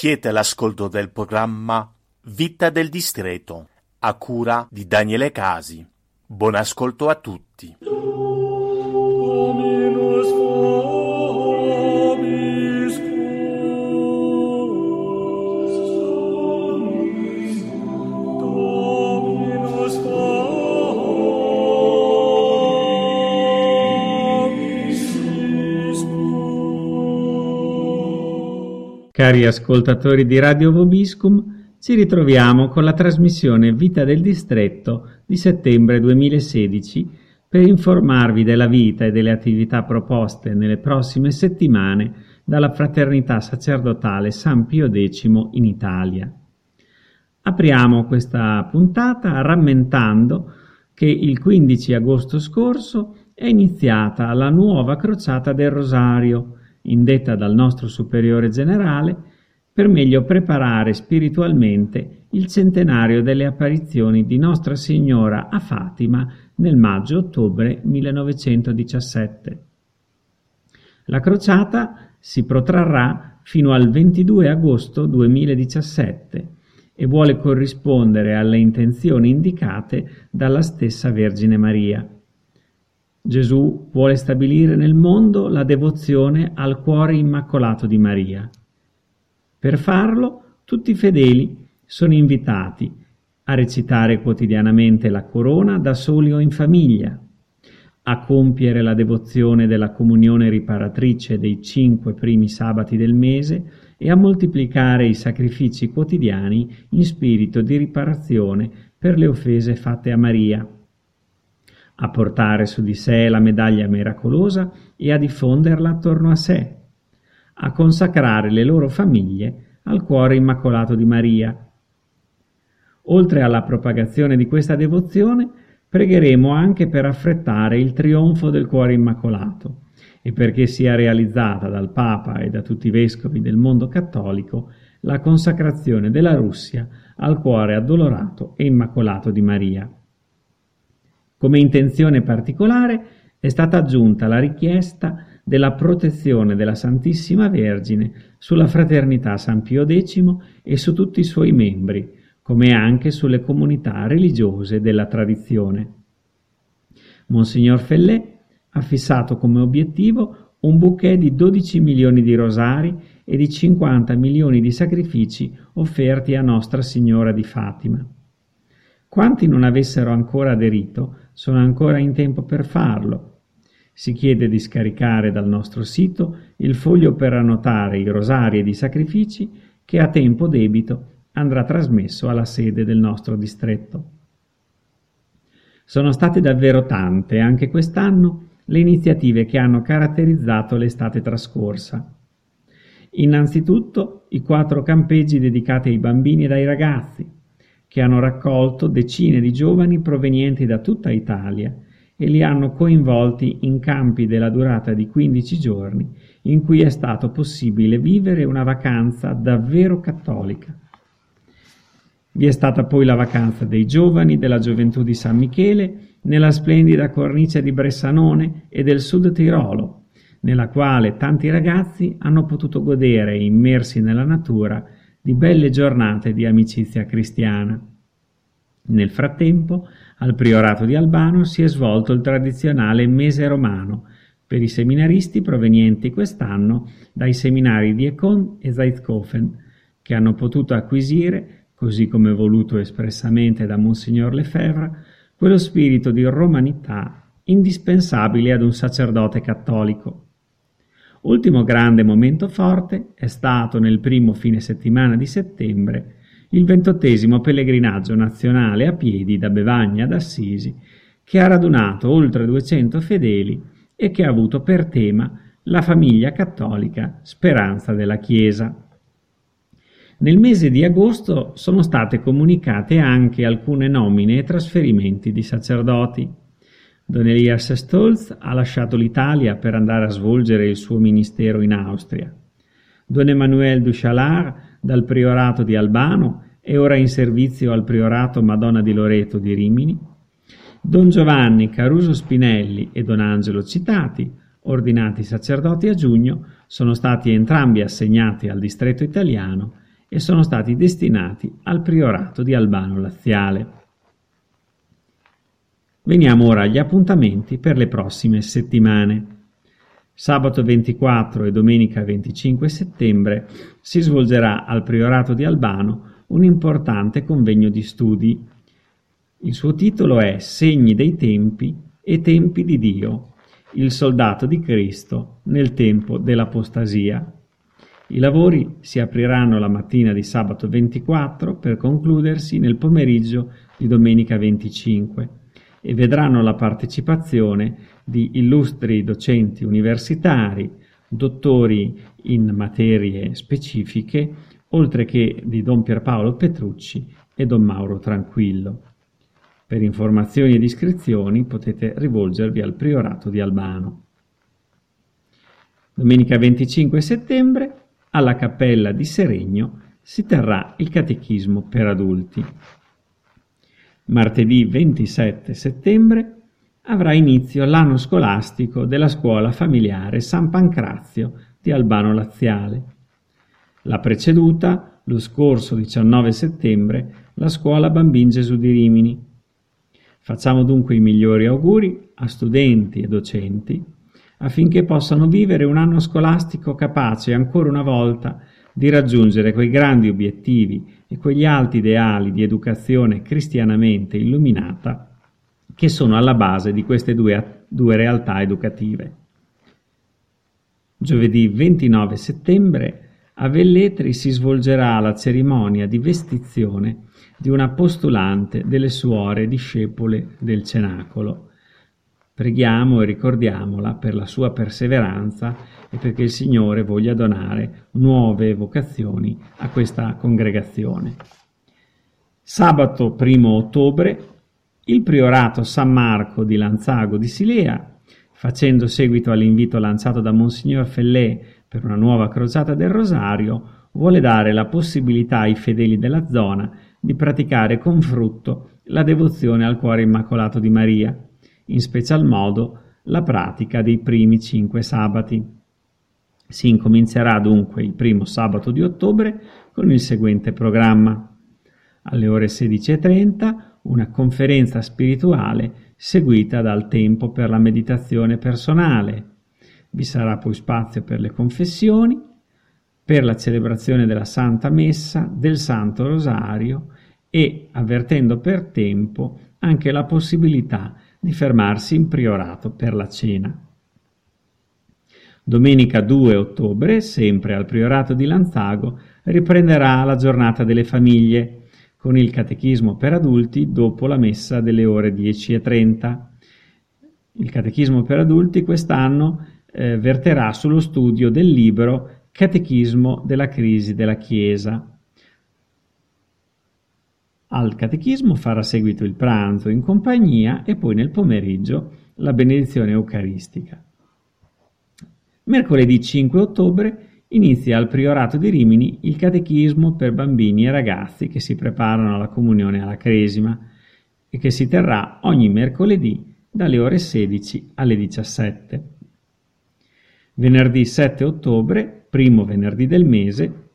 Siete all'ascolto del programma Vita del Distreto, a cura di Daniele Casi. Buon ascolto a tutti. Cari ascoltatori di Radio Vobiscum, ci ritroviamo con la trasmissione Vita del Distretto di settembre 2016 per informarvi della vita e delle attività proposte nelle prossime settimane dalla Fraternità Sacerdotale San Pio X in Italia. Apriamo questa puntata rammentando che il 15 agosto scorso è iniziata la nuova crociata del Rosario, indetta dal nostro Superiore Generale, per meglio preparare spiritualmente il centenario delle apparizioni di Nostra Signora a Fatima nel maggio-ottobre 1917. La crociata si protrarrà fino al 22 agosto 2017 e vuole corrispondere alle intenzioni indicate dalla stessa Vergine Maria. Gesù vuole stabilire nel mondo la devozione al cuore immacolato di Maria. Per farlo, tutti i fedeli sono invitati a recitare quotidianamente la corona da soli o in famiglia, a compiere la devozione della comunione riparatrice dei cinque primi sabati del mese e a moltiplicare i sacrifici quotidiani in spirito di riparazione per le offese fatte a Maria, a portare su di sé la medaglia miracolosa e a diffonderla attorno a sé, a consacrare le loro famiglie al cuore immacolato di Maria. Oltre alla propagazione di questa devozione, pregheremo anche per affrettare il trionfo del cuore immacolato e perché sia realizzata dal Papa e da tutti i vescovi del mondo cattolico la consacrazione della Russia al cuore addolorato e immacolato di Maria. Come intenzione particolare è stata aggiunta la richiesta della protezione della Santissima Vergine sulla Fraternità San Pio X e su tutti i suoi membri, come anche sulle comunità religiose della tradizione. Monsignor Fellè ha fissato come obiettivo un bouquet di 12 milioni di rosari e di 50 milioni di sacrifici offerti a Nostra Signora di Fatima. Quanti non avessero ancora aderito sono ancora in tempo per farlo. Si chiede di scaricare dal nostro sito il foglio per annotare i rosari ed i sacrifici che a tempo debito andrà trasmesso alla sede del nostro distretto. Sono state davvero tante anche quest'anno le iniziative che hanno caratterizzato l'estate trascorsa. Innanzitutto i quattro campeggi dedicati ai bambini ed ai ragazzi, che hanno raccolto decine di giovani provenienti da tutta Italia e li hanno coinvolti in campi della durata di 15 giorni in cui è stato possibile vivere una vacanza davvero cattolica. Vi è stata poi la vacanza dei giovani della gioventù di San Michele nella splendida cornice di Bressanone e del Sud Tirolo, nella quale tanti ragazzi hanno potuto godere, immersi nella natura, di belle giornate di amicizia cristiana. Nel frattempo, al priorato di Albano si è svolto il tradizionale mese romano per i seminaristi provenienti quest'anno dai seminari di Econ e Zeitkofen, che hanno potuto acquisire così come voluto espressamente da Monsignor Lefebvre, quello spirito di romanità indispensabile ad un sacerdote cattolico. Ultimo grande momento forte è stato nel primo fine settimana di settembre il ventottesimo pellegrinaggio nazionale a piedi da Bevagna ad Assisi, che ha radunato oltre 200 fedeli e che ha avuto per tema la famiglia cattolica, speranza della Chiesa. Nel mese di agosto sono state comunicate anche alcune nomine e trasferimenti di sacerdoti. Don Elias Stolz ha lasciato l'Italia per andare a svolgere il suo ministero in Austria. Don Emmanuel Duchalard dal priorato di Albano è ora in servizio al priorato Madonna di Loreto di Rimini. Don Giovanni Caruso Spinelli e Don Angelo Citati, ordinati sacerdoti a giugno, sono stati entrambi assegnati al distretto italiano e sono stati destinati al priorato di Albano Laziale. Veniamo ora agli appuntamenti per le prossime settimane. Sabato 24 e domenica 25 settembre si svolgerà al Priorato di Albano un importante convegno di studi. Il suo titolo è Segni dei tempi e tempi di Dio, il soldato di Cristo nel tempo dell'apostasia. I lavori si apriranno la mattina di sabato 24 per concludersi nel pomeriggio di domenica 25 e vedranno la partecipazione di illustri docenti universitari, dottori in materie specifiche, oltre che di Don Pierpaolo Petrucci e Don Mauro Tranquillo. Per informazioni ed iscrizioni potete rivolgervi al Priorato di Albano. Domenica 25 settembre alla Cappella di Seregno si terrà il Catechismo per adulti. Martedì 27 settembre avrà inizio l'anno scolastico della scuola familiare San Pancrazio di Albano Laziale. L'ha preceduta, lo scorso 19 settembre, la scuola Bambin Gesù di Rimini. Facciamo dunque i migliori auguri a studenti e docenti affinché possano vivere un anno scolastico capace ancora una volta di raggiungere quei grandi obiettivi e quegli alti ideali di educazione cristianamente illuminata che sono alla base di queste due, due realtà educative. Giovedì 29 settembre a Velletri si svolgerà la cerimonia di vestizione di una postulante delle suore discepole del Cenacolo. Preghiamo e ricordiamola per la sua perseveranza e perché il Signore voglia donare nuove vocazioni a questa congregazione. Sabato 1 ottobre il priorato San Marco di Lanzago di Silea, facendo seguito all'invito lanciato da Monsignor Fellè per una nuova crociata del Rosario, vuole dare la possibilità ai fedeli della zona di praticare con frutto la devozione al cuore immacolato di Maria, in special modo la pratica dei primi cinque sabati. Si incomincerà dunque il primo sabato di ottobre con il seguente programma. Alle ore 16.30 una conferenza spirituale seguita dal tempo per la meditazione personale. Vi sarà poi spazio per le confessioni, per la celebrazione della Santa Messa, del Santo Rosario e, avvertendo per tempo, anche la possibilità di fermarsi in priorato per la cena. Domenica 2 ottobre, sempre al Priorato di Lanzago, riprenderà la giornata delle famiglie con il catechismo per adulti dopo la messa delle ore 10 e 30. Il catechismo per adulti quest'anno eh, verterà sullo studio del libro Catechismo della crisi della Chiesa. Al catechismo farà seguito il pranzo in compagnia e poi nel pomeriggio la benedizione eucaristica. Mercoledì 5 ottobre inizia al Priorato di Rimini il catechismo per bambini e ragazzi che si preparano alla comunione alla Cresima e che si terrà ogni mercoledì dalle ore 16 alle 17. Venerdì 7 ottobre, primo venerdì del mese,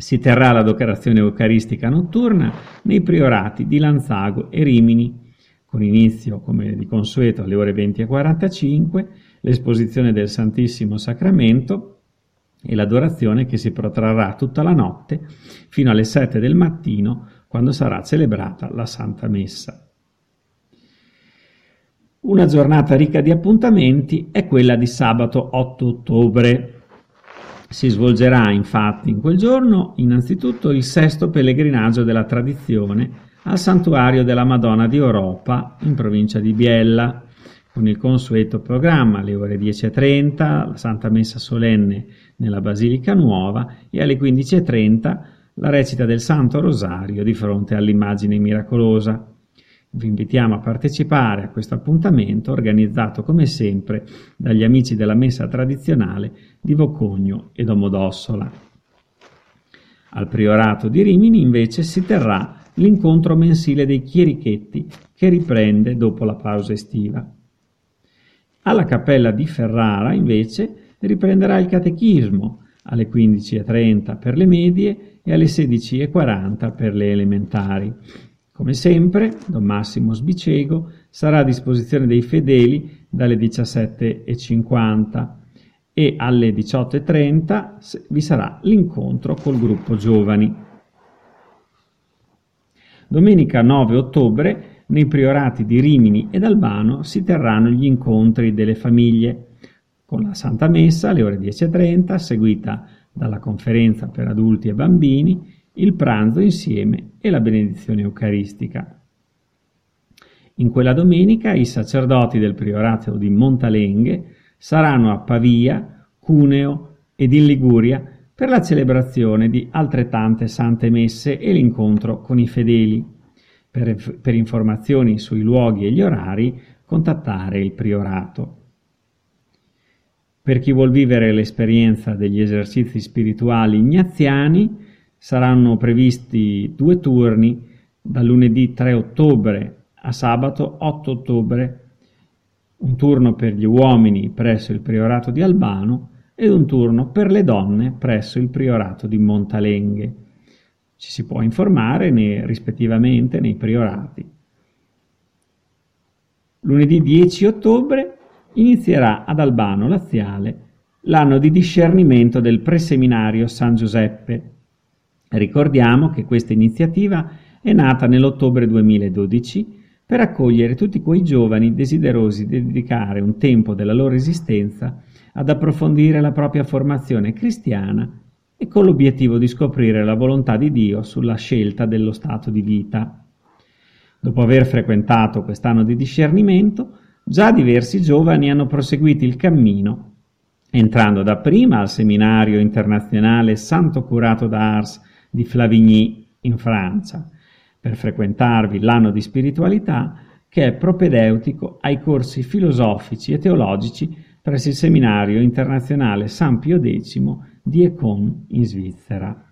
si terrà la decorazione eucaristica notturna nei priorati di Lanzago e Rimini, con inizio, come di consueto, alle ore 20.45 l'esposizione del Santissimo Sacramento e l'adorazione che si protrarrà tutta la notte fino alle sette del mattino quando sarà celebrata la Santa Messa. Una giornata ricca di appuntamenti è quella di sabato 8 ottobre. Si svolgerà infatti in quel giorno innanzitutto il sesto pellegrinaggio della tradizione al santuario della Madonna di Europa in provincia di Biella con il consueto programma alle ore 10.30 la Santa Messa solenne nella Basilica Nuova e alle 15.30 la recita del Santo Rosario di fronte all'immagine miracolosa. Vi invitiamo a partecipare a questo appuntamento organizzato come sempre dagli amici della messa tradizionale di Vocogno e Domodossola. Al Priorato di Rimini invece si terrà l'incontro mensile dei chierichetti che riprende dopo la pausa estiva. Alla Cappella di Ferrara invece riprenderà il catechismo alle 15.30 per le medie e alle 16.40 per le elementari. Come sempre, Don Massimo Sbicego sarà a disposizione dei fedeli dalle 17.50 e alle 18.30 vi sarà l'incontro col gruppo giovani. Domenica 9 ottobre nei priorati di Rimini ed Albano si terranno gli incontri delle famiglie, con la Santa Messa alle ore 10.30, seguita dalla conferenza per adulti e bambini, il pranzo insieme e la benedizione eucaristica. In quella domenica i sacerdoti del priorato di Montalenghe saranno a Pavia, Cuneo ed in Liguria per la celebrazione di altrettante sante messe e l'incontro con i fedeli. Per, per informazioni sui luoghi e gli orari contattare il priorato. Per chi vuol vivere l'esperienza degli esercizi spirituali ignaziani, saranno previsti due turni da lunedì 3 ottobre a sabato 8 ottobre, un turno per gli uomini presso il priorato di Albano ed un turno per le donne presso il priorato di Montalenghe. Ci si può informare nei, rispettivamente nei priorati. Lunedì 10 ottobre inizierà ad Albano Laziale l'anno di discernimento del preseminario San Giuseppe. Ricordiamo che questa iniziativa è nata nell'ottobre 2012 per accogliere tutti quei giovani desiderosi di dedicare un tempo della loro esistenza ad approfondire la propria formazione cristiana e con l'obiettivo di scoprire la volontà di Dio sulla scelta dello stato di vita. Dopo aver frequentato quest'anno di discernimento, Già diversi giovani hanno proseguito il cammino, entrando dapprima al seminario internazionale Santo Curato d'Ars di Flavigny in Francia, per frequentarvi l'anno di spiritualità che è propedeutico ai corsi filosofici e teologici presso il seminario internazionale San Pio X di Econ in Svizzera.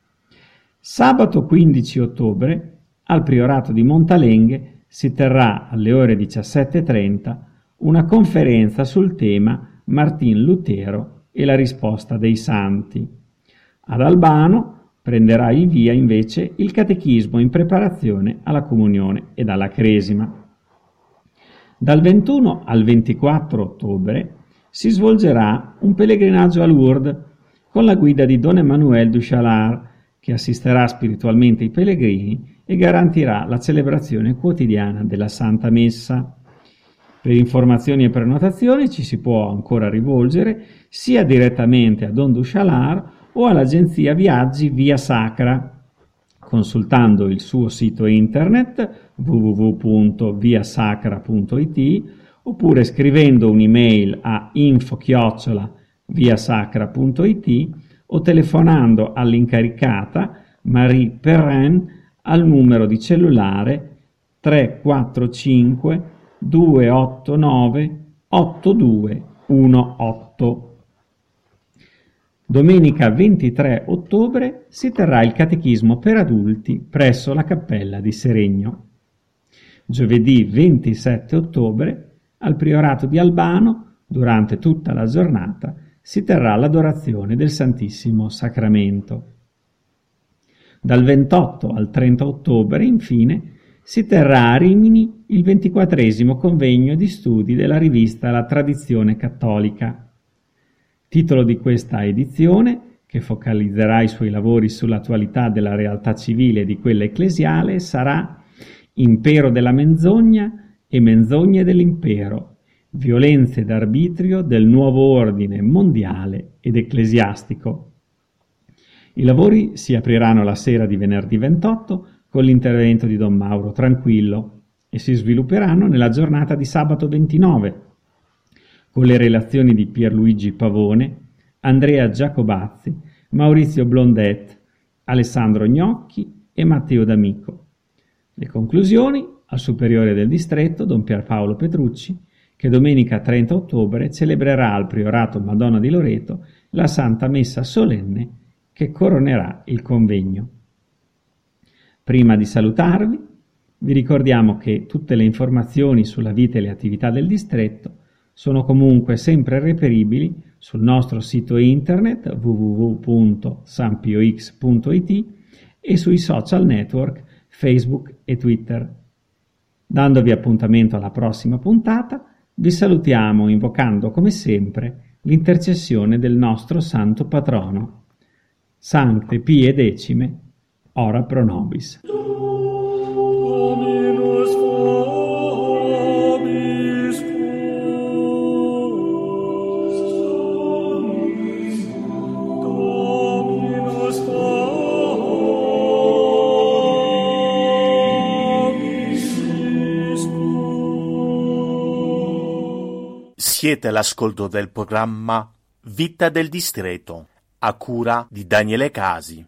Sabato 15 ottobre al priorato di Montalenghe si terrà alle ore 17.30 una conferenza sul tema Martin Lutero e la risposta dei santi. Ad Albano prenderà il via invece il catechismo in preparazione alla comunione ed alla cresima. Dal 21 al 24 ottobre si svolgerà un pellegrinaggio a Lourdes con la guida di Don Emmanuel Duchalard che assisterà spiritualmente i pellegrini e garantirà la celebrazione quotidiana della Santa Messa. Per informazioni e prenotazioni ci si può ancora rivolgere sia direttamente a Don Duchalar o all'agenzia viaggi Via Sacra, consultando il suo sito internet www.viasacra.it oppure scrivendo un'email a info-viasacra.it o telefonando all'incaricata Marie Perrin al numero di cellulare 345 289 8218. Domenica 23 ottobre si terrà il catechismo per adulti presso la cappella di Seregno. Giovedì 27 ottobre al priorato di Albano, durante tutta la giornata, si terrà l'adorazione del Santissimo Sacramento. Dal 28 al 30 ottobre, infine, si terrà a Rimini il ventiquattresimo convegno di studi della rivista La Tradizione Cattolica. Titolo di questa edizione, che focalizzerà i suoi lavori sull'attualità della realtà civile e di quella ecclesiale, sarà Impero della menzogna e menzogne dell'impero, violenze d'arbitrio del nuovo ordine mondiale ed ecclesiastico. I lavori si apriranno la sera di venerdì 28 con l'intervento di Don Mauro Tranquillo e si svilupperanno nella giornata di sabato 29 con le relazioni di Pierluigi Pavone, Andrea Giacobazzi, Maurizio Blondet Alessandro Gnocchi e Matteo D'Amico. Le conclusioni al superiore del distretto, don Pierpaolo Petrucci, che domenica 30 ottobre celebrerà al Priorato Madonna di Loreto la Santa Messa solenne che coronerà il convegno. Prima di salutarvi, vi ricordiamo che tutte le informazioni sulla vita e le attività del distretto sono comunque sempre reperibili sul nostro sito internet www.sampiox.it e sui social network Facebook e Twitter. Dandovi appuntamento alla prossima puntata, vi salutiamo invocando come sempre l'intercessione del nostro santo patrono. Sancte Pie Decime, ora pro nobis. Siete all'ascolto del programma Vita del Distretto, a cura di Daniele Casi.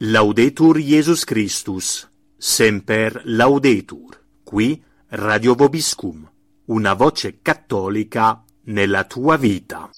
Laudetur Jesus Christus, semper laudetur. Qui Radio Vobiscum, una voce cattolica nella tua vita.